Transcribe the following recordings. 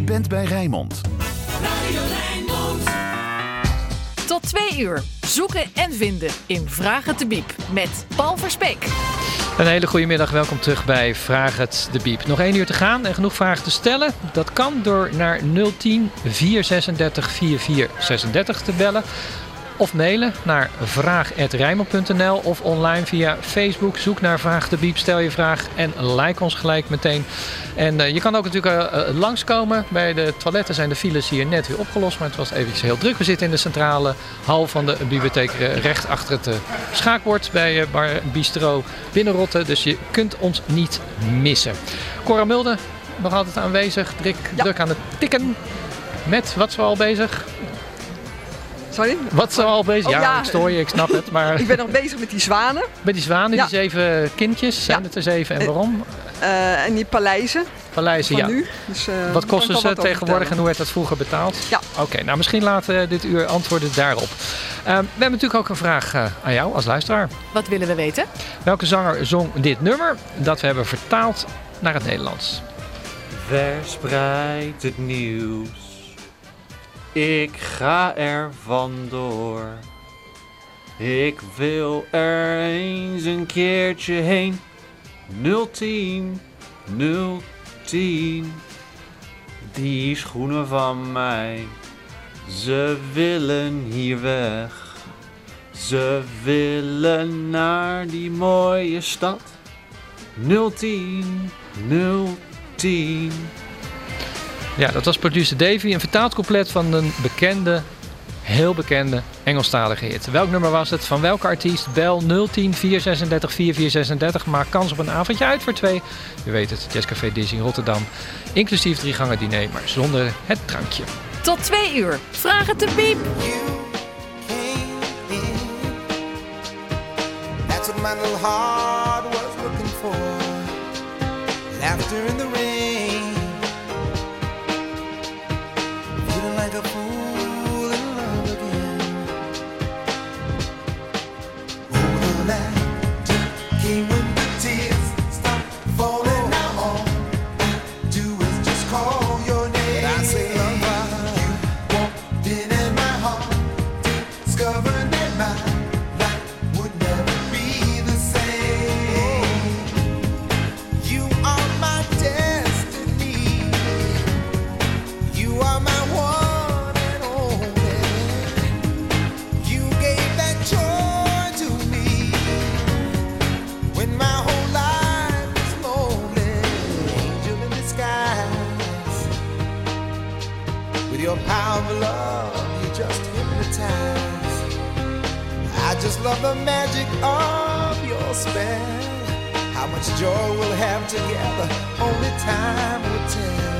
Je bent bij Rijnmond. Radio Rijnmond. Tot twee uur. Zoeken en vinden in Vragen te Biep met Paul Verspeek. Een hele goede middag, welkom terug bij Vraag het de Biep. Nog één uur te gaan en genoeg vragen te stellen. Dat kan door naar 010 436 4436 te bellen. Of mailen naar vraag.rijmel.nl of online via Facebook. Zoek naar Vraag de Biep, stel je vraag en like ons gelijk meteen. En uh, je kan ook natuurlijk uh, langskomen. Bij de toiletten zijn de files hier net weer opgelost. Maar het was eventjes heel druk. We zitten in de centrale hal van de bibliotheek. Recht achter het schaakbord bij Bar Bistro Binnenrotten. Dus je kunt ons niet missen. Cora Mulder nog altijd aanwezig. Druk, ja. druk aan het tikken. Met wat zo al bezig? Sorry? Wat zo al bezig? Oh, ja, ja, ik stoor je, ik snap het. Maar... ik ben nog bezig met die zwanen. Met die zwanen, ja. die zeven kindjes. Zijn ja. het er zeven en waarom? Uh, en die paleizen. Paleizen, ja. Nu. Dus, uh, wat kosten ze tegenwoordig en hoe werd dat vroeger betaald? Ja. Oké, okay, nou misschien laten we dit uur antwoorden daarop. Uh, we hebben natuurlijk ook een vraag uh, aan jou als luisteraar. Wat willen we weten? Welke zanger zong dit nummer dat we hebben vertaald naar het Nederlands? Verspreid het nieuws. Ik ga er vandoor. Ik wil er eens een keertje heen. 010, 010. Die schoenen van mij, ze willen hier weg. Ze willen naar die mooie stad. 010, 010. Ja, dat was producer Davy. Een vertaald couplet van een bekende, heel bekende Engelstalige hit. Welk nummer was het? Van welke artiest? Bel 010 436 4436. Maak kans op een avondje uit voor twee. U weet het, Jazzcafé Disney Rotterdam. Inclusief drie gangen diner, maar zonder het drankje. Tot twee uur. Vraag het te piep. That's what my little heart just love the magic of your spell. How much joy we'll have together, only time will tell.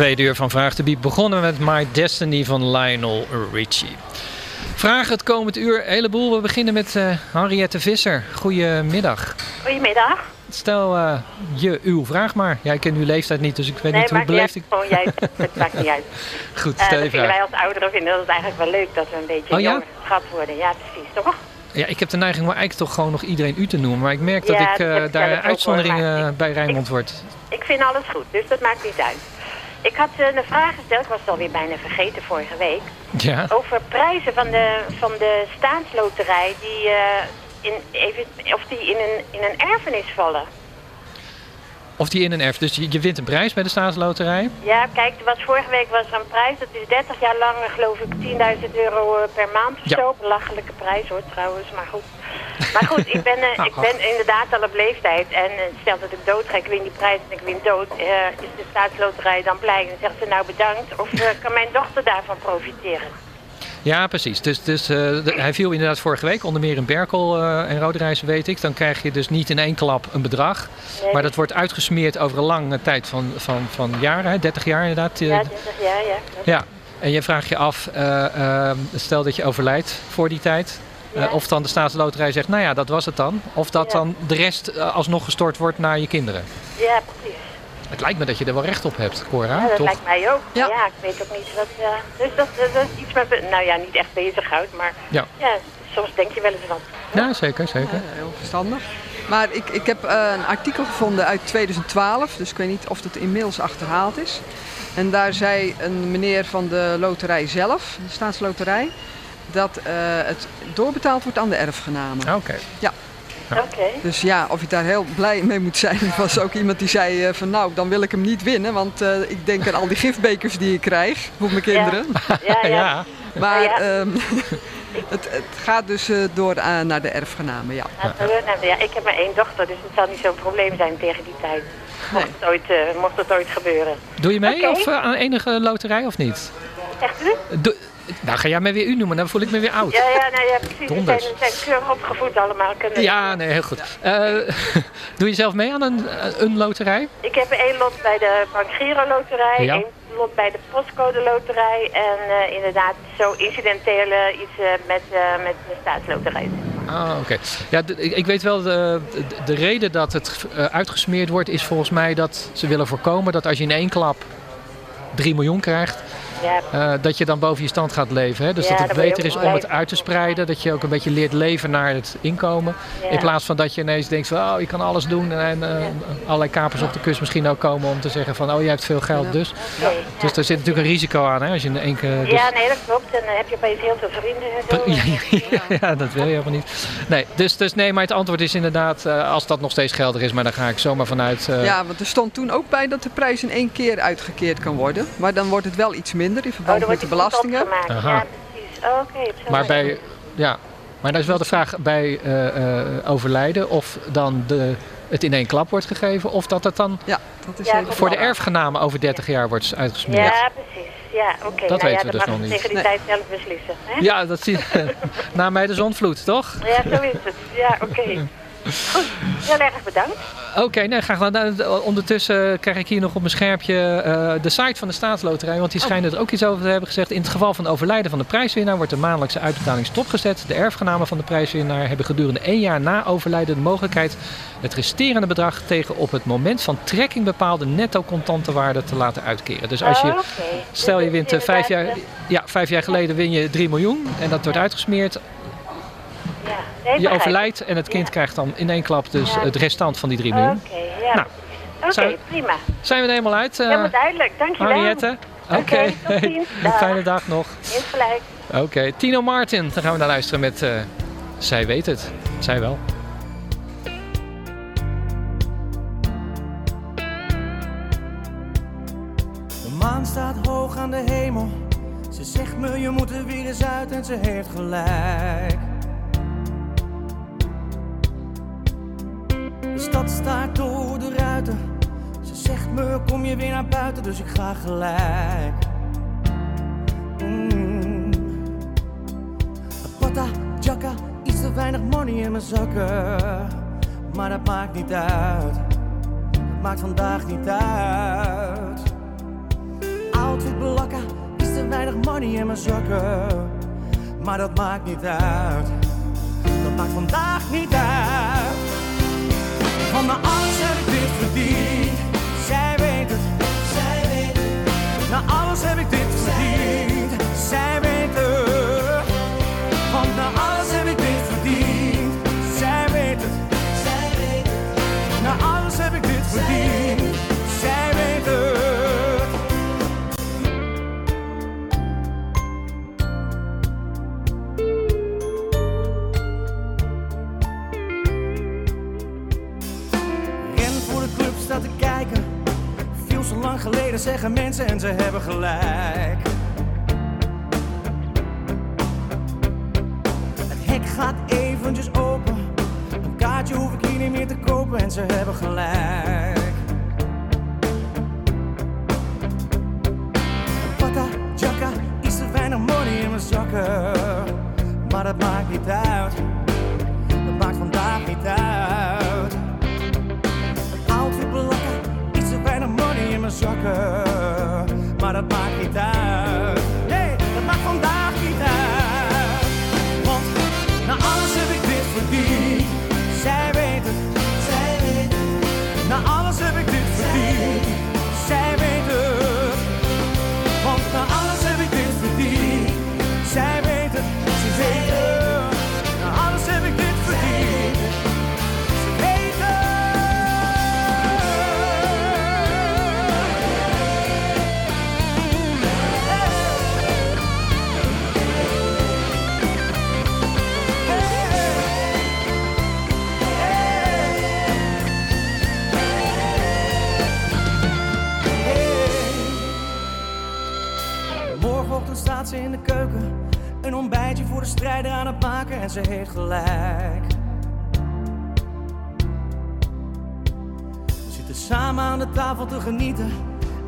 Tweede uur van Vraag de Biep begonnen met My Destiny van Lionel Richie. Vragen het komend uur een heleboel. We beginnen met eh Henriette Visser. Goedemiddag. Goedemiddag. Stel eh, je uw vraag maar. Jij kent uw leeftijd niet, dus ik weet nee, niet hoe beleefd ik... Gewoon jij, het maakt niet uit. Goed, Eh, stel je vinden wij als ouderen vinden dat het eigenlijk wel leuk dat we een beetje Oh, ja? geschat worden. Ja, precies, toch? Ja, ik heb de neiging om eigenlijk toch gewoon nog iedereen u te noemen. Maar ik merk dat Ja, ik dat daar uitzonderingen ik- bij Rijnmond word. Ik vind alles goed, dus dat maakt niet uit. Ik had eh, een vraag gesteld, ik was het alweer bijna vergeten vorige week. Ja, Over prijzen van de, van de staatsloterij die, eh, in, even, of die in een, in een erfenis vallen. Of die in een erf. Dus je, je wint een prijs bij de staatsloterij. Ja, kijk, was vorige week was er een prijs. Dat is 30 jaar lang, eh, geloof ik, 10.000 euro eh, per maand of Ja. zo. Belachelijke prijs hoor, trouwens, maar goed. Maar goed, ik ben, eh, ik Ach. ben inderdaad al op leeftijd. En stel dat ik dood ga, ik win die prijs en ik win dood. is de staatsloterij dan blij en zegt ze nou bedankt? Of kan mijn dochter daarvan profiteren? Ja, precies. Dus, dus eh, de- hij viel inderdaad vorige week onder meer in Berkel eh, en Roderijs, weet ik. Dan krijg je dus niet in één klap een bedrag. Nee, Maar dat wordt uitgesmeerd over een lange tijd van, van, van jaren, hè, 30 jaar inderdaad. eh, Ja, 30 jaar, ja. Ja, en je vraagt je af, eh, eh, stel dat je overlijdt voor die tijd. Ja. of dan de staatsloterij zegt, nou ja, dat was het dan. Of dat Ja. dan de rest alsnog gestort wordt naar je kinderen. Ja, precies. Het lijkt me dat je er wel recht op hebt, Cora, Ja, dat toch? lijkt mij ook. Ja. Ja. ik weet ook niet wat... eh, dus dat, dat, dat is iets met... Nou ja, niet echt bezighoudt, maar... Ja. Ja, soms denk je wel eens wat. Ja, zeker, zeker. Ja, heel verstandig. Maar ik, ik heb eh, een artikel gevonden uit 2012, dus ik weet niet of het inmiddels achterhaald is. En daar zei een meneer van de loterij zelf, de staatsloterij, dat eh, het doorbetaald wordt aan de erfgenamen. Ah, Oké. Dus ja, of je daar heel blij mee moet zijn. Er was ook iemand die zei eh, van nou, dan wil ik hem niet winnen, want eh, ik denk aan al die gifbekers die ik krijg voor mijn kinderen. Ja, ja. Ja, Maar Ja. ehm, het, het gaat dus eh, door eh, naar de erfgenamen, ja. Ja, ja, ik heb maar één dochter, dus het zal niet zo'n probleem zijn tegen die tijd. Mocht, het, ooit, eh, mocht het ooit gebeuren. Doe je mee of aan enige loterij of niet? Echt u? Nou, ga jij mij weer u noemen, dan voel ik me weer oud. Ja, ja, ja, precies. We zijn, Donders. we zijn keurig opgevoed allemaal. Kunnen Ja, nee, heel goed. Eh, doe je zelf mee aan een, een loterij? Ik heb één lot bij de Bank Giro Loterij, Ja. één lot bij de Postcode Loterij en eh, inderdaad zo incidenteel eh, iets eh, met, eh, met de staatsloterij. Ah, oké. Ja, ik weet wel, de, de, de reden dat het eh, uitgesmeerd wordt is volgens mij dat ze willen voorkomen dat als je in één klap 3 miljoen krijgt, Ja, eh, dat je dan boven je stand gaat leven. Hè? Dus Ja, dat het beter is om het uit te spreiden, dat je ook een beetje leert leven naar het inkomen. Ja. In plaats van dat je ineens denkt van, oh, je kan alles doen en eh, allerlei kapers op de kust misschien ook komen om te zeggen van, oh, jij hebt veel geld dus. oké, Dus ja. daar zit natuurlijk een risico aan hè, als je in één keer... dus- Ja, nee, dat klopt. En dan heb je opeens heel veel vrienden en zo. Ja, dat wil je helemaal niet. Nee, dus, dus nee, maar het antwoord is inderdaad, eh, als dat nog steeds geldig is, maar daar ga ik zomaar vanuit. eh, Ja, want er stond toen ook bij dat de prijs in één keer uitgekeerd kan worden. Maar dan wordt het wel iets minder in Oh, verband dan met de belastingen. Aha. Ja, precies. Oh, zo'n maar bij, ja, maar dan is wel de vraag bij eh, eh, overlijden of dan de, het in één klap wordt gegeven of dat het dan Ja, dat is Ja, voor de erfgenamen over 30 jaar wordt uitgesmeerd. Ja, precies. Ja, oké. Dat nou weten ja, we dus mag nog niet. tegen die Nee. tijd zelf beslissen. Hè? Ja, dat zie je. Na mij de zonvloed, toch? Ja, zo is het. Ja, oké. Goed, heel erg bedankt. Oké, nee, graag gedaan. Nou, Ondertussen krijg ik hier nog op mijn schermpje eh, de site van de staatsloterij. Want die schijnen er ook iets over te hebben gezegd. In het geval van overlijden van de prijswinnaar wordt de maandelijkse uitbetaling stopgezet. De erfgenamen van de prijswinnaar hebben gedurende één jaar na overlijden de mogelijkheid het resterende bedrag tegen op het moment van trekking bepaalde netto contante waarde te laten uitkeren. Dus als Oh, je, stel Dus je wint het eh, vijf jaar, inderdaad, ja, vijf jaar geleden win je 3 miljoen en dat wordt uitgesmeerd. Ja, nee, Je overlijdt en het kind Ja. krijgt dan in één klap dus Ja. het restant van die 3 Oké, miljoen. ja. Nou, Oké, zijn we- prima. Zijn we er helemaal uit? eh, Helemaal duidelijk. Dankjewel. Henriette? Oké, Oké, tot ziens. een fijne dag nog. Eens gelijk. Oké, Tino Martin, dan gaan we naar luisteren met eh, Zij weet het. Zij wel. De maan staat hoog aan de hemel. Ze zegt me je moet er weer eens uit en ze heeft gelijk. Stad staart door de ruiten. Ze zegt me kom je weer naar buiten, dus ik ga gelijk. Mm. Pata, jacka, iets te weinig money in mijn zakken. Maar dat maakt niet uit. Maakt vandaag niet uit. outfit belakken, is te weinig money in mijn zakken. Maar dat maakt niet uit, dat maakt vandaag niet uit. Van mijn alles heb ik dit verdiend, zij weet het, zij weet het. Na alles heb ik dit verdiend, zij weet het. Want na alles heb ik dit verdiend, zij weet het, zij weet het. Na alles heb ik dit verdiend, lang geleden zeggen mensen en ze hebben gelijk. Het hek gaat eventjes open. Een kaartje hoef ik hier niet meer te kopen en ze hebben gelijk. Pata, jacka, iets te weinig money in mijn zakken. Maar dat maakt niet uit. Dat maakt vandaag niet uit. Maar dat maakt niet uit. De strijder aan het maken en ze heeft gelijk. We zitten samen aan de tafel te genieten.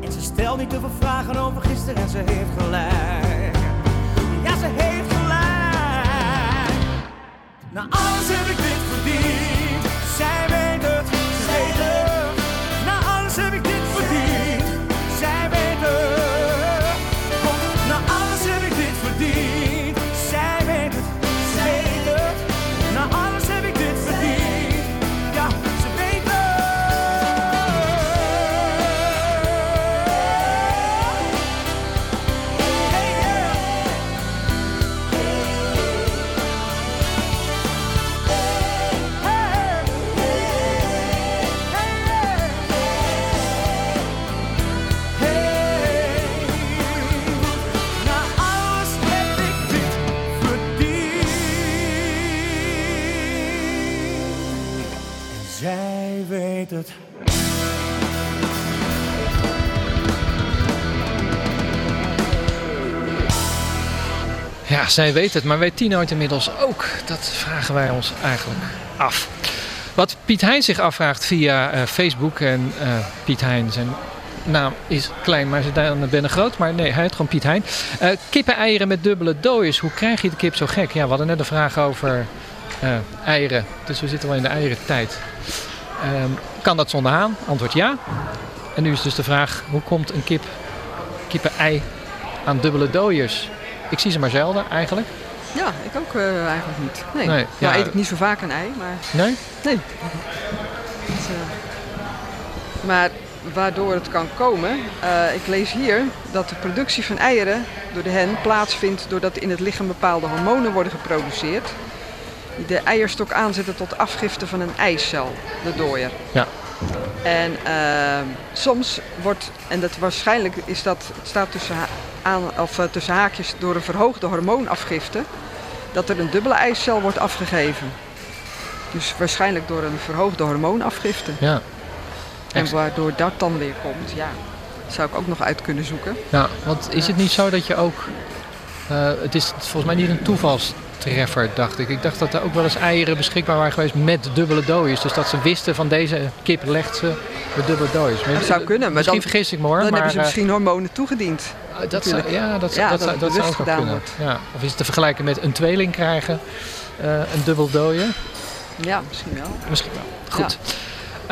En ze stelt niet te veel vragen over gisteren en ze Zij weet het, maar weet Tino het inmiddels ook? Dat vragen wij ons eigenlijk af. Wat Piet Hein zich afvraagt via eh, Facebook. En eh, Piet Hein, zijn naam is klein, maar zijn dan ben groot. Maar nee, hij heet gewoon Piet Hein. Eh kippen-eieren met dubbele dooiers. Hoe krijg je de kip zo gek? Ja, we hadden net een vraag over eieren. Dus we zitten wel in de eierentijd. Ehm, kan dat zonder haan? Antwoord ja. En nu is dus de vraag, hoe komt een kip, kippen-ei aan dubbele dooiers? Ik zie ze maar zelden eigenlijk. Ja, ik ook eh, eigenlijk niet. Nee. Nee, nou ja. eet ik niet zo vaak een ei, maar Nee? nee. Dus, eh, maar waardoor het kan komen, eh, ik lees hier dat de productie van eieren door de hen plaatsvindt doordat in het lichaam bepaalde hormonen worden geproduceerd. Die de eierstok aanzetten tot afgifte van een eicel, de dooier. Ja. En soms wordt, en dat waarschijnlijk is dat, het staat tussen, aan, of, eh, tussen haakjes door een verhoogde hormoonafgifte, dat er een dubbele eicel wordt afgegeven. Dus waarschijnlijk door een verhoogde hormoonafgifte. Ja. En waardoor dat dan weer komt, ja, zou ik ook nog uit kunnen zoeken. Ja, want is het niet zo dat je ook... eh, het is volgens mij niet een toevalstreffer, dacht ik. Ik dacht dat er ook wel eens eieren beschikbaar waren geweest met dubbele dooiers. Dus dat ze wisten van deze kip legt ze met dubbele dooiers. Dat zou kunnen, maar Misschien dan- vergis ik me hoor. Dan maar, hebben ze eh, misschien hormonen toegediend. dat zou, ja, dat, Ja, dat, dat zou, dat ook wel gedaan kunnen. Ja. Of is het te vergelijken met een tweeling krijgen? eh, een dubbel dooier? Ja, misschien wel. Misschien wel. Goed.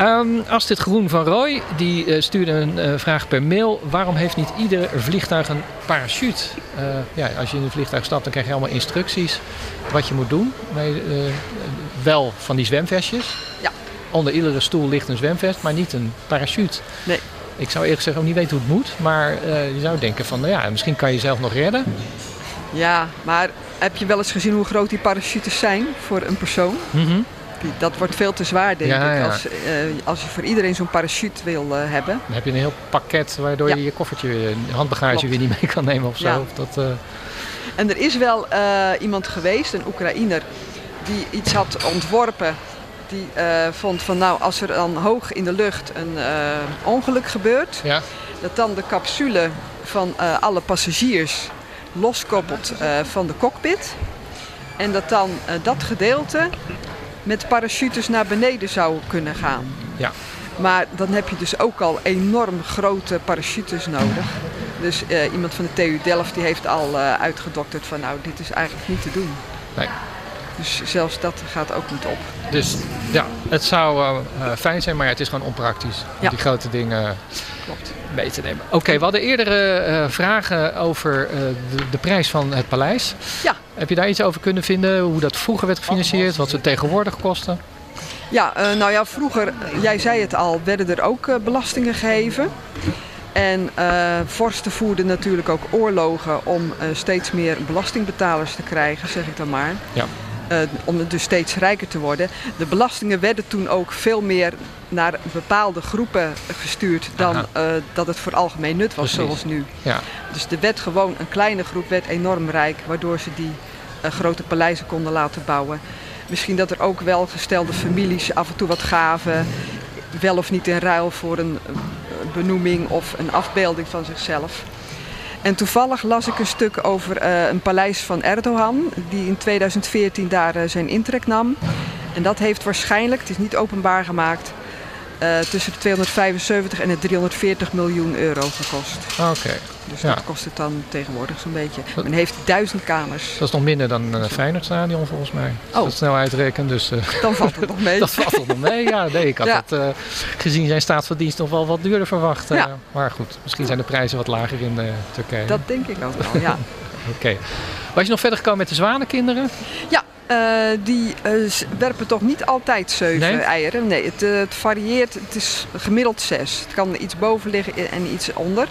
Ehm, Astrid Groen van Roy die eh, stuurde een eh, vraag per mail. Waarom heeft niet ieder vliegtuig een parachute? Eh, ja, als je in een vliegtuig stapt, dan krijg je allemaal instructies wat je moet doen. Eh, wel van die zwemvestjes. Ja. Onder iedere stoel ligt een zwemvest, maar niet een parachute. Nee. Ik zou eerlijk gezegd ook niet weten hoe het moet. Maar je zou denken van, nou ja, misschien kan je jezelf nog redden. Ja, maar heb je wel eens gezien hoe groot die parachutes zijn voor een persoon? Mhm. Dat wordt veel te zwaar, denk Ja, ik. ja. Als, eh, als je voor iedereen zo'n parachute wil eh, hebben. Dan heb je een heel pakket waardoor je je koffertje, weer- handbagage Klopt. weer niet mee kan nemen of zo. Ja. Of dat, eh, En er is wel iemand geweest, een Oekraïner, die iets had ontworpen. Die vond van nou, als er dan hoog in de lucht een ongeluk gebeurt, ja. dat dan de capsule van alle passagiers loskoppelt van de cockpit. En dat dan dat gedeelte met parachutes naar beneden zou kunnen gaan. Ja. Maar dan heb je dus ook al enorm grote parachutes nodig. Dus eh, iemand van de TU Delft die heeft al eh, uitgedokterd van nou, dit is eigenlijk niet te doen. Nee. Dus zelfs dat gaat ook niet op. Dus ja, het zou eh, fijn zijn, maar ja, het is gewoon onpraktisch Ja. die grote dingen Klopt. Mee te nemen. Oké, we hadden eerdere eh, vragen over eh, de, de prijs van het paleis. Ja. Heb je daar iets over kunnen vinden? Hoe dat vroeger werd gefinancierd? Wat ze tegenwoordig kosten? Ja, eh, nou ja, vroeger, jij zei het al, werden er ook belastingen geheven. En vorsten voerden natuurlijk ook oorlogen om steeds meer belastingbetalers te krijgen, zeg ik dan maar. Ja. Om dus steeds rijker te worden. De belastingen werden toen ook veel meer naar bepaalde groepen gestuurd dan eh, dat het voor algemeen nut was, Precies. zoals nu. Ja, Dus er werd gewoon een kleine groep werd enorm rijk, waardoor ze die eh, grote paleizen konden laten bouwen. Misschien dat er ook welgestelde families af en toe wat gaven, wel of niet in ruil voor een eh, benoeming of een afbeelding van zichzelf. En toevallig las ik een stuk over een paleis van Erdogan, die in 2014 daar zijn intrek nam. En dat heeft waarschijnlijk, het is niet openbaar gemaakt, eh, tussen de 275 en de 340 miljoen euro gekost. oké. Dus Ja. dat kost het dan tegenwoordig zo'n beetje. Men heeft duizend kamers. Dat is nog minder dan een Feyenoord stadion volgens mij. Als Oh. dat snel uitreken. Dus eh, Dan valt het nog mee. dat valt toch nog mee. Ja, nee, ik had Ja. het eh, gezien zijn staat van dienst nog wel wat duurder verwacht. eh. Ja. Maar goed, misschien zijn de prijzen wat lager in eh, Turkije. Dat denk ik ook wel, ja. Oké. Was je nog verder gekomen met de zwanenkinderen? Ja, eh, die eh, werpen toch niet altijd zeven Nee? eieren. Nee, het, eh, het varieert. Het is gemiddeld zes. Het kan iets boven liggen en iets onder.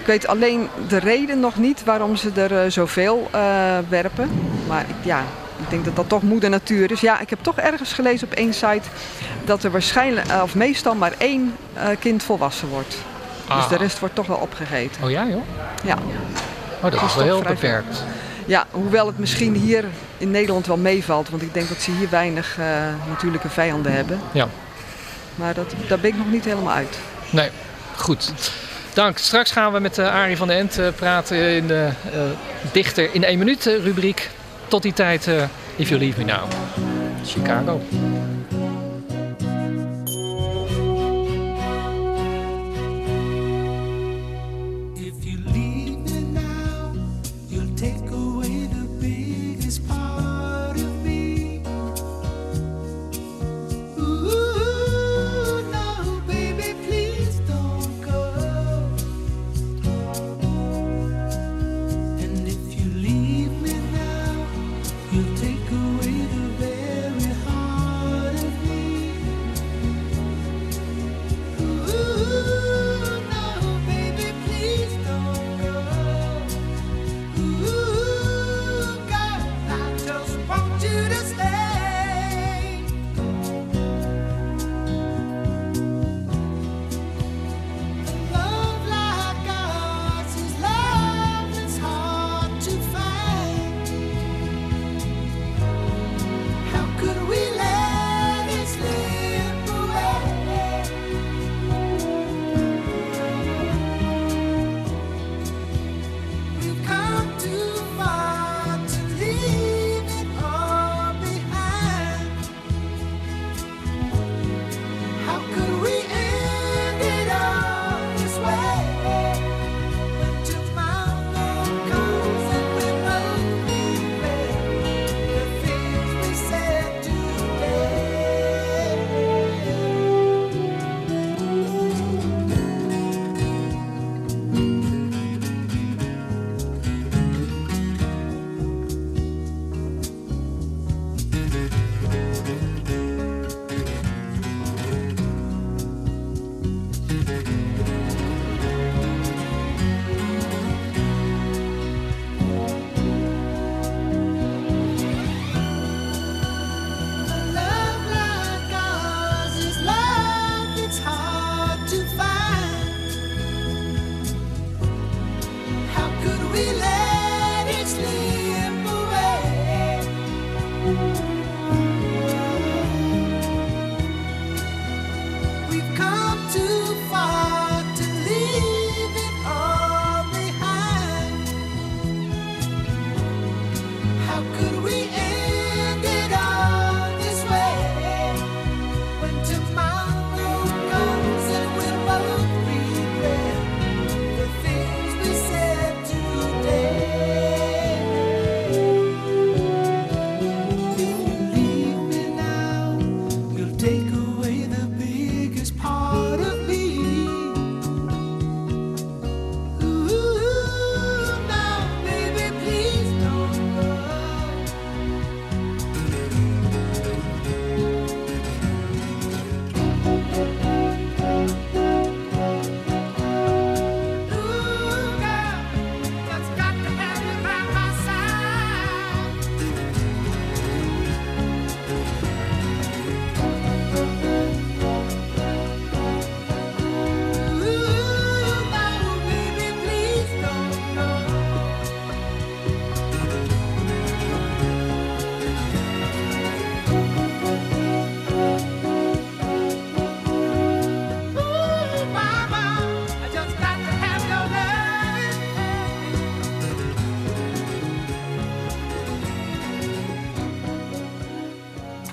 Ik weet alleen de reden nog niet waarom ze er eh, zoveel eh, werpen. Maar ik, ja, ik denk dat dat toch moeder natuur is. Ja, ik heb toch ergens gelezen op één site dat er waarschijnlijk, eh, of meestal maar één eh, kind volwassen wordt. Dus Ah. de rest wordt toch wel opgegeten. Oh ja joh? Ja. Oh, dat is is wel heel beperkt. Ja, hoewel het misschien hier in Nederland wel meevalt. Want ik denk dat ze hier weinig eh, natuurlijke vijanden hebben. Ja. Maar dat, daar ben ik nog niet helemaal uit. Nee, goed. Dank. Straks gaan we met eh, Arie van den Ent eh, praten in de dichter in één minuut rubriek. Tot die tijd, If You Leave Me Now. Chicago.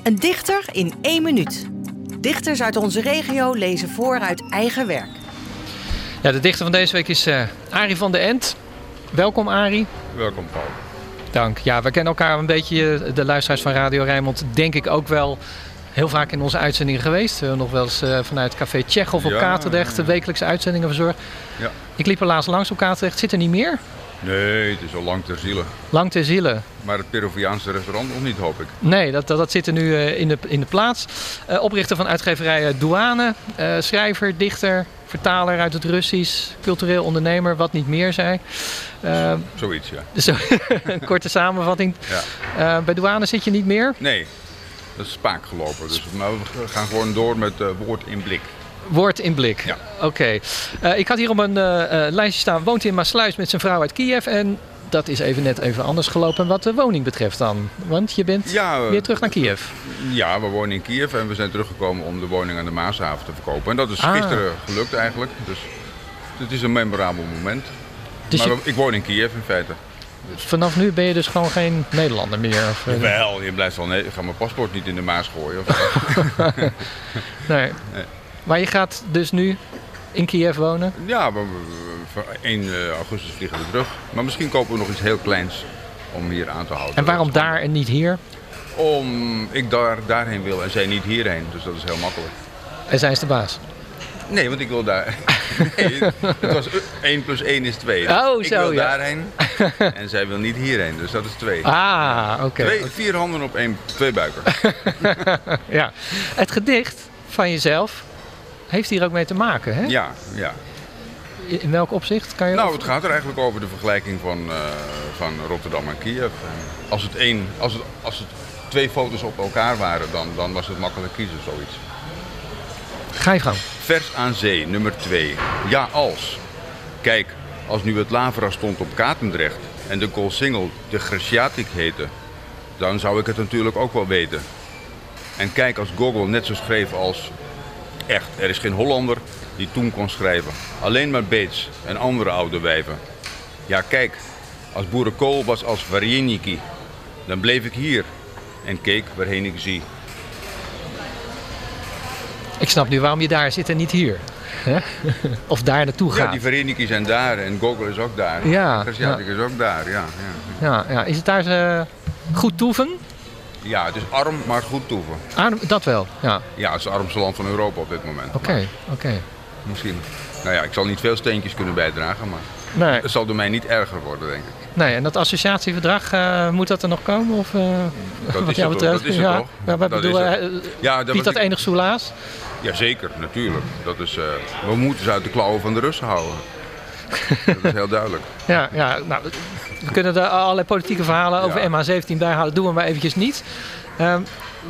Een dichter in één minuut. Dichters uit onze regio lezen voor uit eigen werk. Ja, de dichter van deze week is eh Arie van de End. Welkom Arie. Welkom Paul. Dank. Ja, we kennen elkaar een beetje, eh, de luisteraars van Radio Rijnmond, denk ik ook wel heel vaak in onze uitzendingen geweest. We hebben nog wel eens eh, vanuit Café Tsjechov op Ja, Katerdrecht de wekelijkse uitzendingen verzorgd. Ja. Ik liep er laatst langs op Katerdrecht. Zit er niet meer? Nee, het is al lang ter ziele. Lang ter ziele. Maar het Peruviaanse restaurant nog niet, hoop ik. Nee, dat, dat, dat zit er nu eh, in, de, in de plaats. Eh, oprichter van uitgeverij eh, Douane, schrijver, dichter, vertaler uit het Russisch, cultureel ondernemer, wat niet meer zei. Eh, Zoiets, ja. dus een korte samenvatting. ja. Bij Douane zit je niet meer. Nee, dat is spaak gelopen. Dus, maar we gaan gewoon door met woord in blik. Woord in blik. Ja. Oké. Eh, ik had hier op een eh, eh, lijstje staan, woont in Maasluis met zijn vrouw uit Kiev. En dat is even net even anders gelopen wat de woning betreft dan. Want je bent Ja, weer terug naar Kiev. Ja, we wonen in Kiev en we zijn teruggekomen om de woning aan de Maashaven te verkopen. En dat is Ah. gisteren gelukt eigenlijk. Dus het is een memorabel moment. Dus maar je- ik woon in Kiev in feite. vanaf nu ben je dus gewoon geen Nederlander meer? Of, Wel, je blijft wel... Nee, ik ga mijn paspoort niet in de Maas gooien. Of, nee. Maar je gaat dus nu in Kiev wonen? Ja, we, we- voor 1 eh, augustus vliegen we terug. Maar misschien kopen we nog iets heel kleins om hier aan te houden. En waarom daar en niet hier? Om ik daar, daarheen wil en zij niet hierheen. Dus dat is heel makkelijk. En zij is de baas. Nee, want ik wil daar... Nee, het was 1 plus 1 is 2. Oh, ik zo, wil ja. daarheen en zij wil niet hierheen. Dus dat is 2. Ah, oké. Twee, vier handen op één, twee buiken. Ja. Het gedicht van jezelf heeft hier ook mee te maken, hè? Ja, ja. In welk opzicht kan je... Nou, het gaat er eigenlijk over de vergelijking van, eh, van Rotterdam en Kiev. En als, het één, als, het, als het twee foto's op elkaar waren, dan, dan was het makkelijk kiezen, zoiets. Ga je gang. Vers aan zee, nummer 2. Ja, als. Kijk, als nu het Lavra stond op Katendrecht en de Koolsingel de Greciatic heette, dan zou ik het natuurlijk ook wel weten. En kijk, als Gogol net zo schreef als... Echt, er is geen Hollander die toen kon schrijven. Alleen maar Beets en andere oude wijven. Ja, kijk, als boerenkool was als Varieniki, dan bleef ik hier en keek waarheen ik zie. Ik snap nu waarom je daar zit en niet hier. Hè? Of daar naartoe Ja, gaat. die Vereniki zijn daar en Gogol is ook daar. Ja, Greciatic is ook daar, ja. Ja, Ja, ja. Is het daar eh, goed toeven? Ja het is arm, maar goed toeven. Ah, dat wel, ja. Ja, het is het armste land van Europa op dit moment. Oké, oké. Misschien. Nou ja, ik zal niet veel steentjes kunnen bijdragen, maar Nee, het zal door mij niet erger worden, denk ik. nee, en dat associatieverdrag, eh, moet dat er nog komen? Of, eh, Dat wat is jou betreft? Dat is het ja. toch? Ja, maar Dat bedoel, is het. eh, Ja, dat biedt dat ik- enig soelaas? Jazeker, natuurlijk. Dat is, we moeten ze uit de klauwen van de Russen houden. Dat is heel duidelijk. Ja, ja nou, we kunnen er allerlei politieke verhalen over Ja. MH17 bijhouden. Doen we maar eventjes niet. Ehm,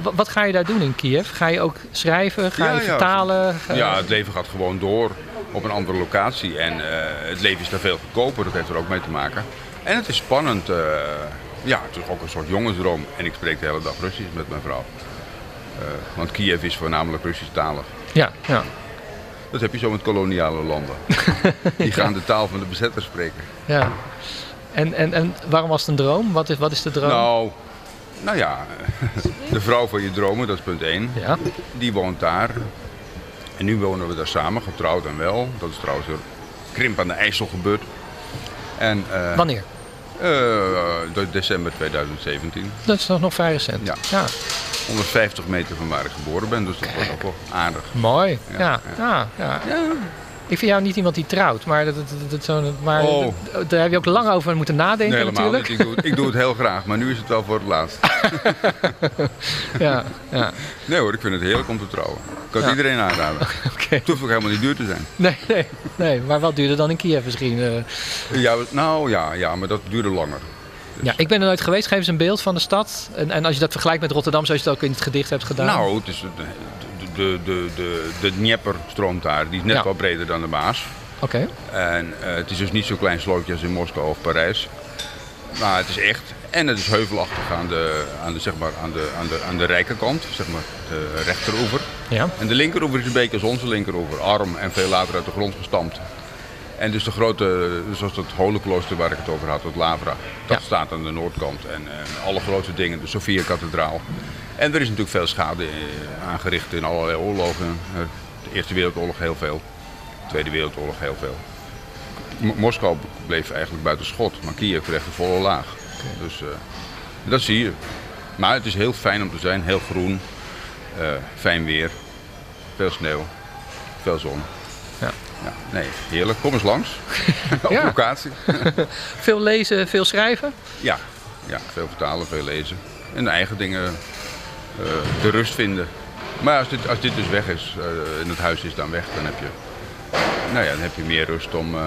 wa- wat ga je daar doen in Kiev? Ga je ook schrijven? Ga Ja, je vertalen? Ja, het leven gaat gewoon door op een andere locatie. En eh, het leven is daar veel goedkoper, dat heeft er ook mee te maken. En het is spannend. eh, ja, het is ook een soort jongensdroom. En ik spreek de hele dag Russisch met mijn vrouw. Eh, want Kiev is voornamelijk Russisch-talig. Ja, ja. Dat heb je zo met koloniale landen. Die gaan de taal van de bezetter spreken. ja. En, en, en waarom was het een droom? Wat is, wat is de droom? Nou, nou ja, de vrouw van je dromen, dat is punt 1. Ja. Die woont daar. En nu wonen we daar samen, getrouwd en wel. Dat is trouwens door Krimp aan de IJssel gebeurd. En, eh, Wanneer? eh, de- december 2017. Dat is toch nog vrij recent. Ja. ja. 150 meter van waar ik geboren ben, dus dat was ook wel aardig. Mooi. Ja. Ja, Ja. Ik vind jou niet iemand die trouwt, maar, dat, dat, dat, zo, maar Oh. dat- daar heb je ook lang over moeten nadenken Nee, helemaal natuurlijk. niet. Ik doe, het, ik doe het heel graag, maar nu is het wel voor het laatst. Ja, ja. Nee hoor, ik vind het heerlijk om te trouwen. Ik kan het iedereen aanraden. Oké. Het hoeft ook helemaal niet duur te zijn. Nee, nee, nee, maar wat duurder dan in Kiev misschien. eh. Ja, nou ja, ja, maar dat duurde langer. Ja, ik ben er nooit geweest. Geef eens een beeld van de stad. En, en als je dat vergelijkt met Rotterdam, zoals je het ook in het gedicht hebt gedaan. Nou, het is de, de, de, de, de, Dnieper stroomt daar. Die is net Ja. wat breder dan de Maas. Oké. En eh, het is dus niet zo'n klein slootje als in Moskou of Parijs. Maar het is echt. En het is heuvelachtig aan de, aan de, zeg maar, aan de, aan de, aan de rijke kant, zeg maar de rechteroever. Ja. En de linkeroever is een beetje als onze linkeroever. Arm en veel later uit de grond gestampt. En dus de grote, zoals het Holenklooster waar ik het over had, het Lavra. Dat Ja. staat aan de noordkant. En, eh, alle grote dingen, de Sofia-kathedraal. En er is natuurlijk veel schade eh, aangericht in allerlei oorlogen. Eh, De Eerste Wereldoorlog heel veel. De Tweede Wereldoorlog heel veel. M- Moskou bleef eigenlijk buiten schot, maar Kiev kreeg de volle laag. Dus dat zie je. Maar het is heel fijn om te zijn, heel groen, fijn weer, veel sneeuw, veel zon. Ja. Nee, heerlijk. Kom eens langs. Op Ja. locatie. Veel lezen, veel schrijven. Ja, ja, veel vertalen, veel lezen. En eigen dingen eh, de rust vinden. Maar als dit, als dit dus weg is, eh, en het huis is dan weg, dan heb je, nou ja, dan heb je meer rust om. eh,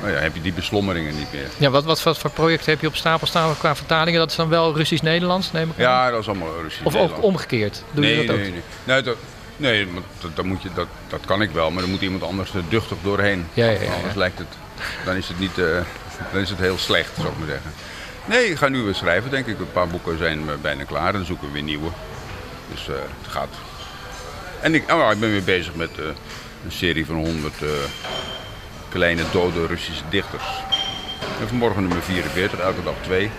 nou ja, heb je die beslommeringen niet meer. Ja, wat, wat, wat voor projecten heb je op stapel staan qua vertalingen? Dat is dan wel Russisch-Nederlands, neem ik aan? Ja, dat is allemaal Russisch. Of ook omgekeerd? Doe nee, je dat ook? nee, nee. Nee, dat, nee dat, dat, moet je, dat, dat kan ik wel, maar dan moet iemand anders er duchtig doorheen. Ja, ja, ja. Anders lijkt het, dan is het niet, eh, dan is het heel slecht, zou ik maar zeggen. Nee, ik ga nu weer schrijven, denk ik. Een paar boeken zijn eh, bijna klaar en dan zoeken we weer nieuwe. Dus eh, het gaat. En ik, oh, ik ben weer bezig met een serie van 100 eh, kleine dode Russische dichters. En vanmorgen nummer 44, elke dag twee.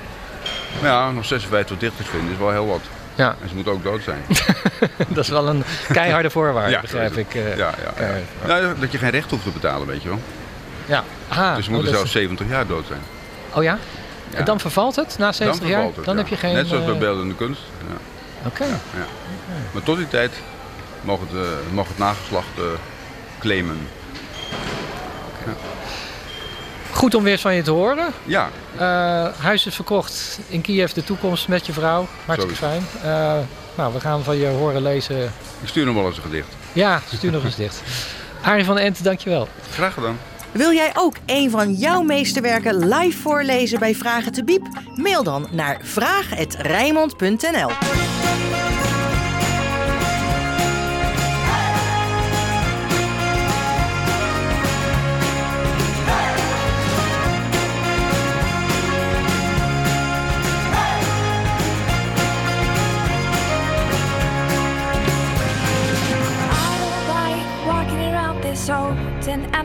Maar ja, nog 56 dichters vinden is wel heel wat. Ja, En ze moeten ook dood zijn. dat is wel een keiharde voorwaarde, Ja, begrijp ik. eh, ja, ja, ja. keihard. Nou, dat je geen recht hoeft te betalen, weet je wel. ja. Ah, dus ze oh, moeten dat zelfs 70 jaar dood zijn. Oh ja? En dan vervalt het na 70 dan jaar? het, dan heb je geen... Net zoals bij eh, beeldende kunst. Ja. Oké. Ja. Maar tot die tijd mag het, eh, mag het nageslacht eh, claimen. Goed om weer eens van je te horen. Ja, Eh, huis is verkocht in Kiev, de toekomst met je vrouw. Hartstikke fijn. Eh, nou, we gaan van je horen lezen. ik stuur nog wel eens een gedicht. Ja, stuur nog eens dicht. Arie van Ent, dankjewel. Graag gedaan. Wil jij ook een van jouw meesterwerken live voorlezen bij Vragen te Biep? Mail dan naar vraag.rijmond.nl.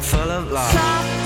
full of love. Some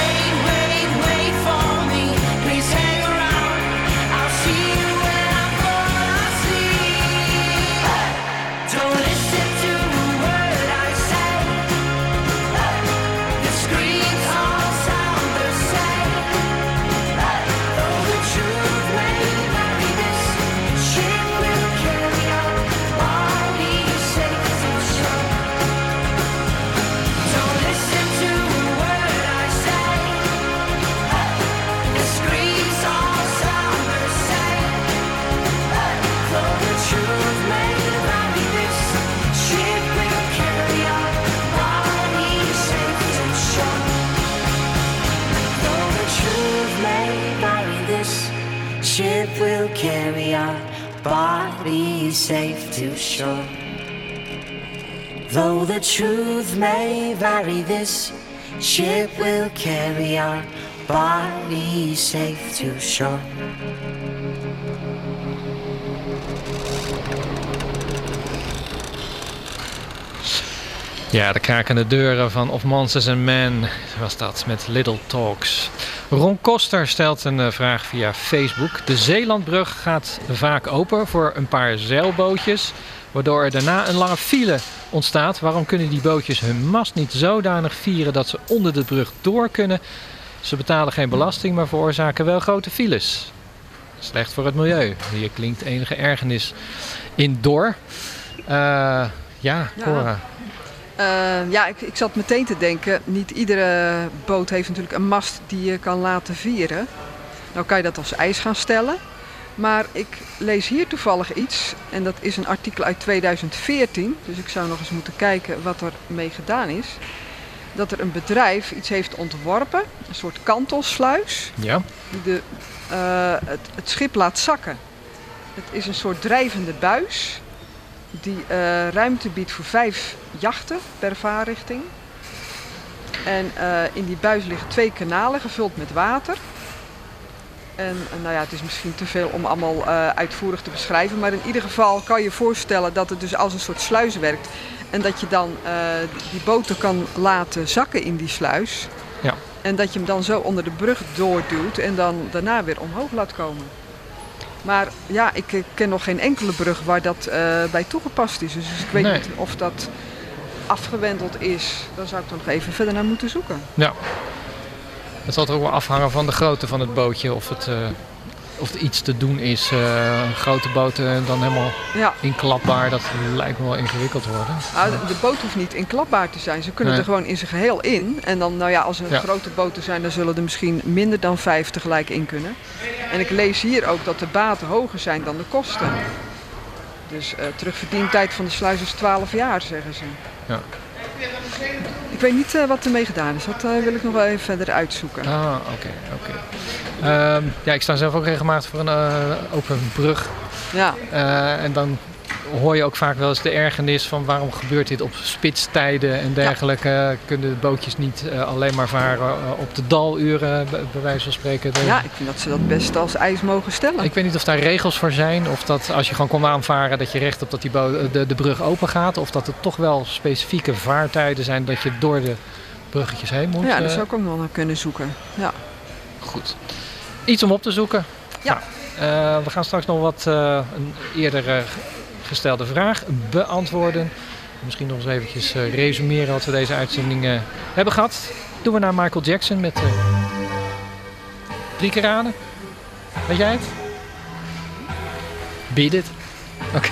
the truth may vary, this ship will carry our bodies safe to shore. Ja, de krakende deuren van Of Monsters and Men was dat met Little Talks. Ron Koster stelt een eh, vraag via Facebook. De Zeelandbrug gaat vaak open voor een paar zeilbootjes, waardoor er daarna een lange file ontstaat. Waarom kunnen die bootjes hun mast niet zodanig vieren dat ze onder de brug door kunnen? Ze betalen geen belasting, maar veroorzaken wel grote files. Slecht voor het milieu. Hier klinkt enige ergernis in door. Eh, ja, Cora. Eh, ja, ik, ik zat meteen te denken, niet iedere boot heeft natuurlijk een mast die je kan laten vieren. Nou kan je dat als ijs gaan stellen. Maar ik lees hier toevallig iets, en dat is een artikel uit 2014, dus ik zou nog eens moeten kijken wat er mee gedaan is. Dat er een bedrijf iets heeft ontworpen, een soort kantelsluis, Ja. die de, eh, het, het schip laat zakken. Het is een soort drijvende buis die eh, ruimte biedt voor vijf jachten per vaarrichting. En eh, in die buis liggen twee kanalen gevuld met water. En nou ja, het is misschien te veel om allemaal eh, uitvoerig te beschrijven. Maar in ieder geval kan je voorstellen dat het dus als een soort sluis werkt. En dat je dan eh, die boten kan laten zakken in die sluis. Ja. En dat je hem dan zo onder de brug doorduwt en dan daarna weer omhoog laat komen. Maar ja, ik eh, ken nog geen enkele brug waar dat bij toegepast is. Dus ik weet Nee. niet of dat afgewendeld is. Daar zou ik dan nog even verder naar moeten zoeken. Ja. Het zal er ook wel afhangen van de grootte van het bootje. Of, het, eh, of er iets te doen is. Eh, grote boten dan helemaal Ja. inklapbaar. Dat lijkt me wel ingewikkeld worden. Nou, de, boot hoeft niet inklapbaar te zijn. Ze kunnen Nee. er gewoon in zijn geheel in. En dan, nou ja, als er Ja. grote boten zijn, dan zullen er misschien minder dan vijf tegelijk in kunnen. En ik lees hier ook dat de baten hoger zijn dan de kosten. Dus eh terugverdientijd van de sluis is 12 jaar, zeggen ze. Ja. Ik weet niet eh, wat ermee gedaan is. Dat eh, wil ik nog wel even verder uitzoeken. Ah, oké, oké. Ehm, ja, ik sta zelf ook regelmatig voor een eh, open brug. Ja. En dan hoor je ook vaak wel eens de ergernis van waarom gebeurt dit op spitstijden en dergelijke. Kunnen de bootjes niet eh, alleen maar varen eh, op de daluren, bij, wijze van spreken. Ja, ik vind dat ze dat best als ijs mogen stellen. Ik weet niet of daar regels voor zijn. Of dat als je gewoon komt aanvaren dat je recht op dat die bo- de, de brug open gaat. Of dat er toch wel specifieke vaartijden zijn dat je door de bruggetjes heen moet. Ja, daar eh. zou ik ook nog naar kunnen zoeken. Ja. Goed. Iets om op te zoeken. Ja. Nou, eh, we gaan straks nog wat eh, een eerder eh, gestelde vraag beantwoorden. Misschien nog eens eventjes eh, resumeren wat we deze uitzending eh, hebben gehad. Doen we naar Michael Jackson met eh, drie keer. Weet jij het? Beat it. Oké.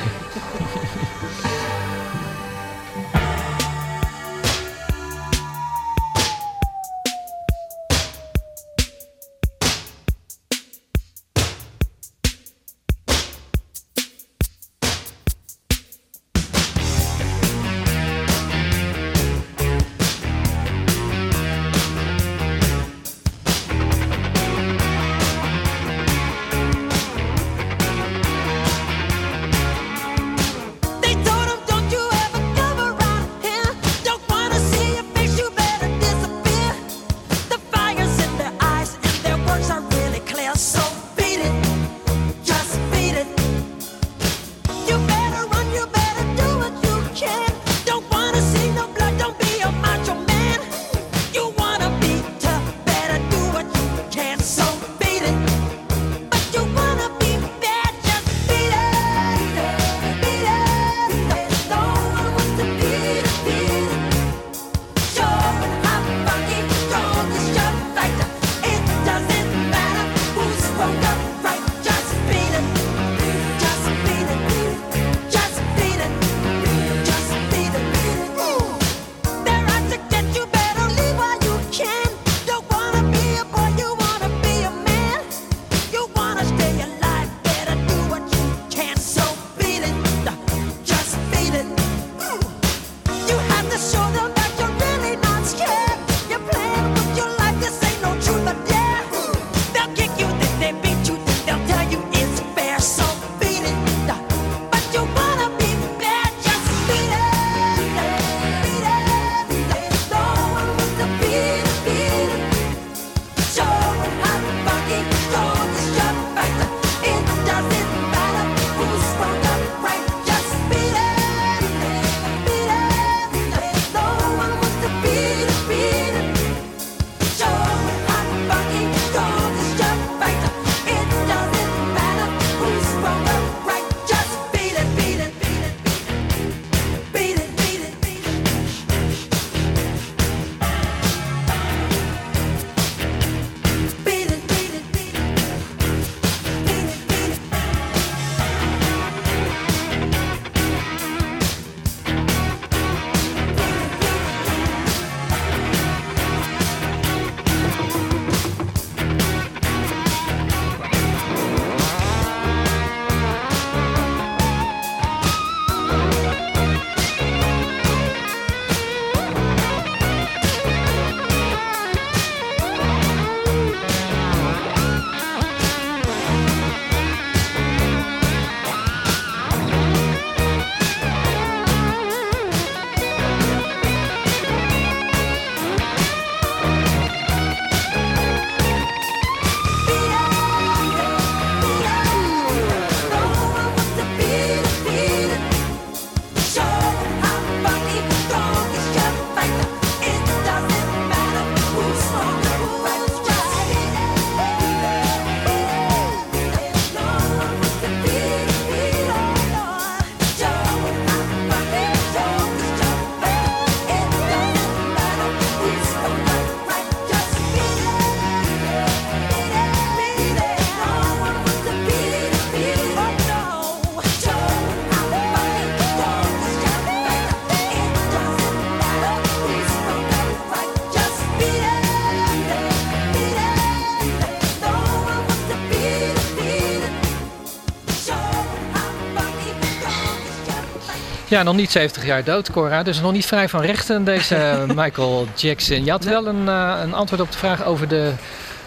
Ja, nog niet 70 jaar dood, Cora. Dus nog niet vrij van rechten, deze Michael Jackson. Je had wel een, eh, een antwoord op de vraag over de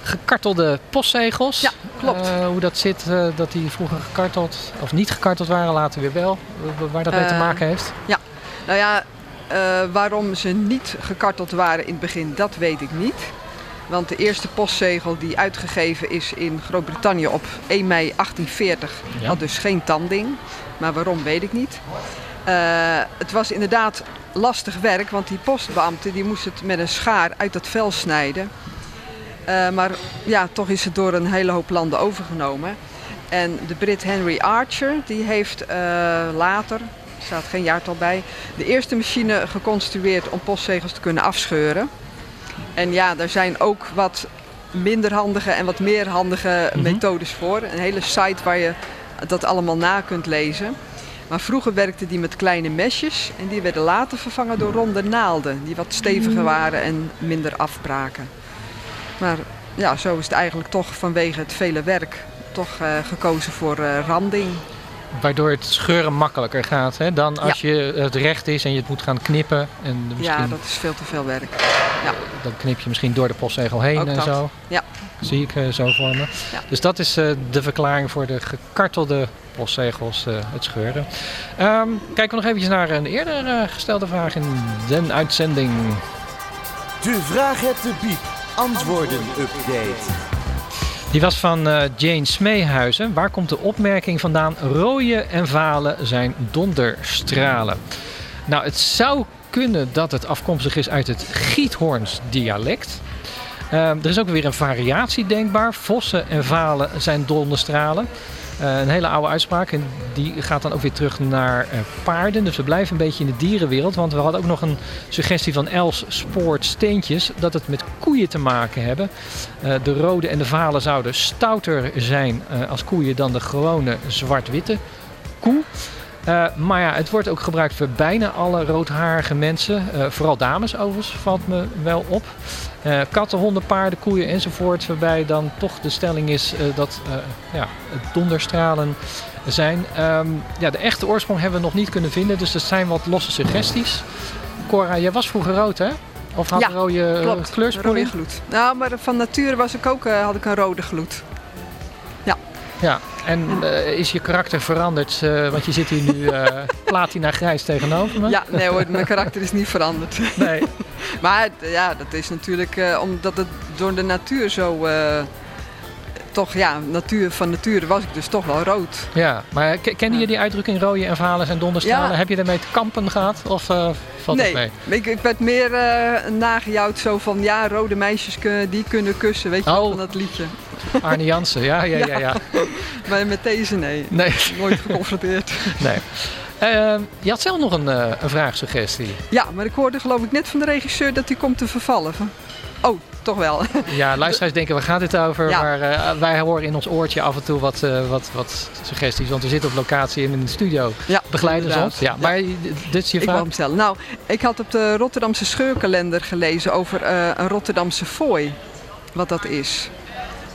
gekartelde postzegels. Ja, klopt. Eh, hoe dat zit, eh, dat die vroeger gekarteld of niet gekarteld waren, later weer wel. Wa- Waar dat mee te Eh, maken heeft. Ja, nou ja, eh, waarom ze niet gekarteld waren in het begin, dat weet ik niet. Want de eerste postzegel die uitgegeven is in Groot-Brittannië op 1 mei 1840 Ja. had dus geen tanding. Maar waarom weet ik niet. Eh, het was inderdaad lastig werk, want die postbeambte die moest het met een schaar uit dat vel snijden. Eh, maar ja, toch is het door een hele hoop landen overgenomen. En de Brit Henry Archer die heeft eh, later, er staat geen jaartal bij, de eerste machine geconstrueerd om postzegels te kunnen afscheuren. En ja, er zijn ook wat minder handige en wat meer handige Mhm. methodes voor. Een hele site waar je dat allemaal na kunt lezen. Maar vroeger werkte die met kleine mesjes en die werden later vervangen door ronde naalden die wat steviger waren en minder afbraken. Maar ja, zo is het eigenlijk toch vanwege het vele werk toch eh, gekozen voor eh, randing. Waardoor het scheuren makkelijker gaat hè, dan als je het recht is en je het moet gaan knippen. En misschien, Ja, dat is veel te veel werk. Ja. Dan knip je misschien door de postzegel heen Ook en dat. zo. Ja. Zie ik eh, zo voor me. Ja. Dus dat is de verklaring voor de gekartelde postzegels, eh, het scheuren. Ehm, kijken we nog eventjes naar een eerder eh, gestelde vraag in de uitzending. De vraag het de biep. Antwoorden update. Die was van eh, Jane Smeehuizen. Waar komt de opmerking vandaan? Rooie en valen zijn donderstralen. Nou, het zou kunnen dat het afkomstig is uit het Giethoorns dialect. Ehm, er is ook weer een variatie denkbaar. Vossen en valen zijn donderstralen. Eh, een hele oude uitspraak en die gaat dan ook weer terug naar eh, paarden. Dus we blijven een beetje in de dierenwereld. Want we hadden ook nog een suggestie van Els Spoort Steentjes dat het met koeien te maken hebben. Eh, de rode en de valen zouden stouter zijn als koeien dan de gewone zwart-witte koe. Maar ja, het wordt ook gebruikt voor bijna alle roodharige mensen. Vooral dames overigens, valt me wel op. Eh, katten, honden, paarden, koeien enzovoort. Waarbij dan toch de stelling is eh, dat eh, ja, het donderstralen zijn. Ehm, ja, de echte oorsprong hebben we nog niet kunnen vinden. Dus dat zijn wat losse suggesties. Cora, jij was vroeger rood hè? Of had Ja, rode Klopt, kleursprong? rode gloed. Nou, maar van nature was ik ook, had ik een rode gloed. Ja. Ja, en eh, is je karakter veranderd? eh, want je zit hier nu eh, platina grijs tegenover me. Ja, nee hoor, mijn karakter is niet veranderd. Nee. maar ja, dat is natuurlijk omdat het door de natuur zo... toch, ja, natuur, van nature was ik dus toch wel rood. Ja, maar ke- kende je die uitdrukking rode en valen zijn donderstralen? Ja. Heb je daarmee te kampen gehad? Of valt nee, het mee? Ik, ik werd meer nagejouwd zo van, ja, rode meisjes kun- die kunnen kussen, weet je Oh. van dat liedje. Arne Jansen, ja, ja, ja. ja. maar met deze nee, Nee. nooit geconfronteerd. nee. Eh, je had zelf nog een, eh, een vraagsuggestie. Ja, maar ik hoorde geloof ik net van de regisseur dat hij komt te vervallen. Van- Oh, toch wel. Ja, luisteraars denken, waar gaat dit over? Ja. Maar eh, wij horen in ons oortje af en toe wat, eh, wat, wat suggesties. Want we zitten op locatie in een studio. Ja, Begeleiden ze inderdaad. ons. Ja, maar dit is je Ik vraag? hem stellen. Nou, ik had op de Rotterdamse scheurkalender gelezen over een Rotterdamse fooi. Wat dat is.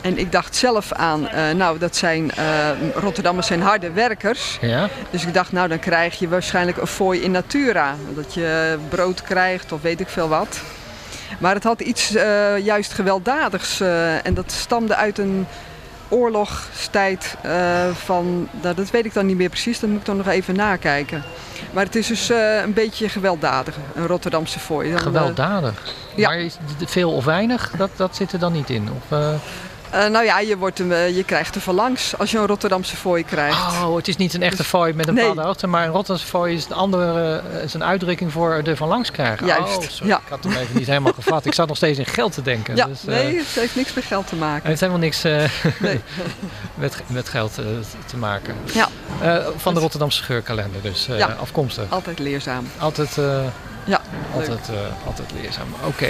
En ik dacht zelf aan, eh, nou dat zijn, eh, Rotterdammers zijn harde werkers. Ja? Dus ik dacht, nou dan krijg je waarschijnlijk een fooi in natura. Dat je brood krijgt of weet ik veel wat. Maar het had iets eh, juist gewelddadigs. en dat stamde uit een oorlogstijd van, nou, dat weet ik dan niet meer precies. Dat moet ik dan nog even nakijken. Maar het is dus een beetje gewelddadig, een Rotterdamse fooi. Dan, Gewelddadig. ja. Maar is het veel of weinig, dat, dat zit er dan niet in? Of, eh, nou ja, je, wordt hem, eh, je krijgt er van langs als je een Rotterdamse fooi krijgt. Oh, het is niet een echte fooi met een Nee. bepaalde hoogte, maar een Rotterdamse fooi is een andere eh, is een uitdrukking voor er van langs krijgen. Juist, Oh, sorry, ja. ik had hem even niet helemaal gevat. Ik zat nog steeds in geld te denken. ja, dus, nee, het heeft niks met geld te het maken. heeft helemaal niks Nee. met, met geld te maken. Ja, van de Rotterdamse geurkalender, dus Ja. afkomstig. altijd leerzaam. Altijd, Ja, altijd, altijd leerzaam. Oké.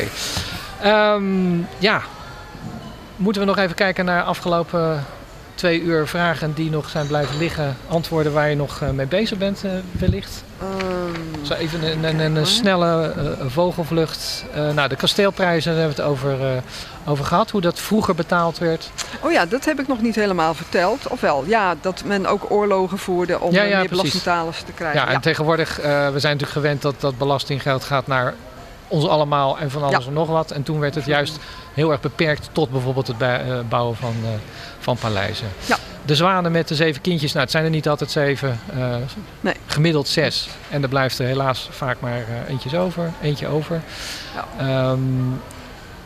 Ehm, ja, moeten we nog even kijken naar afgelopen twee uur vragen die nog zijn blijven liggen. Antwoorden waar je nog eh, mee bezig bent, eh, wellicht. Ehm, Zo even een, een, een, een snelle eh, vogelvlucht. Eh, nou, de kasteelprijzen daar hebben we het over, over gehad. Hoe dat vroeger betaald werd. Oh ja, dat heb ik nog niet helemaal verteld. Ofwel, ja, dat men ook oorlogen voerde om Ja, ja, meer belastingtalers te krijgen. Ja, en tegenwoordig, eh, we zijn natuurlijk gewend dat dat belastinggeld gaat naar ons allemaal en van alles Ja. en nog wat. En toen werd het juist heel erg beperkt tot bijvoorbeeld het eh, bouwen van, eh, van paleizen. Ja. De zwanen met de zeven kindjes, nou het zijn er niet altijd zeven, eh, Nee. gemiddeld zes. En er blijft er helaas vaak maar eentjes over, eentje over. Ja. Ehm,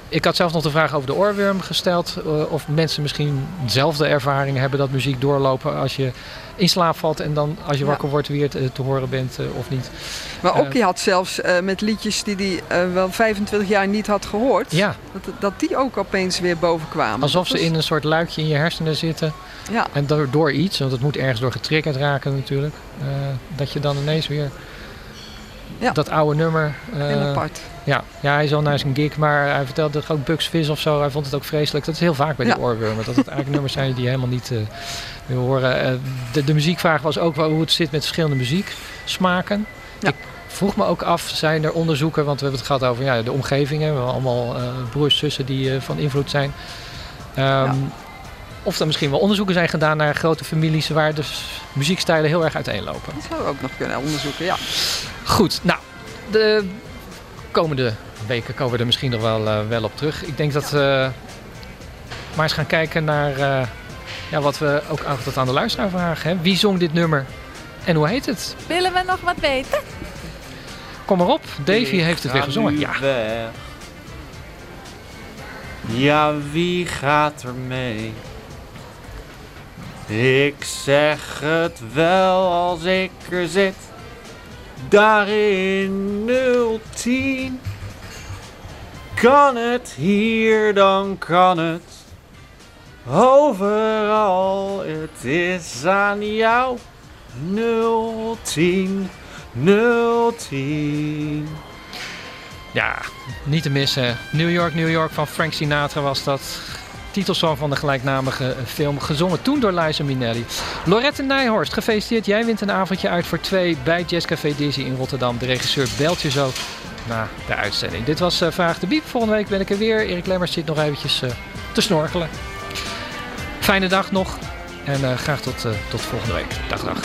ik had zelf nog de vraag over de oorworm gesteld. of mensen misschien dezelfde ervaring hebben dat muziek doorlopen als je in slaap valt en dan als je Ja. wakker wordt weer te, te horen bent eh, of niet. Maar ook Eh, je had zelfs eh, met liedjes die hij wel 25 jaar niet had gehoord, Ja, dat, dat die ook opeens weer boven kwamen. alsof Dat ze was- in een soort luikje in je hersenen zitten. Ja, En door, iets, want het moet ergens door getriggerd raken natuurlijk. dat je dan ineens weer Ja. dat oude nummer... eh, heel apart. Ja, ja, hij is al naar zijn gig, maar hij vertelde dat ook Bugs Fizz of zo. Hij vond het ook vreselijk. Dat is heel vaak bij die Ja. oorwormen. Dat het eigenlijk nummers zijn die je helemaal niet wil horen. Eh, de, de muziekvraag was ook wel hoe het zit met verschillende muzieksmaken. Ja. Ik vroeg me ook af, zijn er onderzoeken, want we hebben het gehad over ja, de omgevingen. We hebben allemaal eh, broers, zussen die eh, van invloed zijn. Ehm, Of er misschien wel onderzoeken zijn gedaan naar grote families waar dus muziekstijlen heel erg uiteenlopen. Dat zouden we ook nog kunnen onderzoeken, ja. Goed, nou, de komende weken komen we er misschien nog wel, wel op terug. Ik denk dat we maar eens gaan kijken naar ja, wat we ook altijd aan de luisteraar vragen. Hè? Wie zong dit nummer en hoe heet het? Willen we nog wat weten? Kom maar op, Davy Ik heeft het weer gezongen. Ja, weg. Ja, wie gaat er mee? Ik zeg het wel als ik er zit. Daar in 010. Kan het hier, dan kan het. Overal, het is aan jou. 010, 010. ja, niet te missen. New York, New York van Frank Sinatra was dat. Titelsong van de gelijknamige film, gezongen toen door Liza Minnelli. Lorette Nijhorst, gefeliciteerd. Jij wint een avondje uit voor twee bij Jazzcafé Dizzy in Rotterdam. De regisseur belt je zo na de uitzending. Dit was eh, Vraag de Biep. Volgende week ben ik er weer. Erik Lemmers zit nog eventjes eh, te snorkelen. Fijne dag nog en eh, graag tot, eh, tot volgende week. Dag, dag.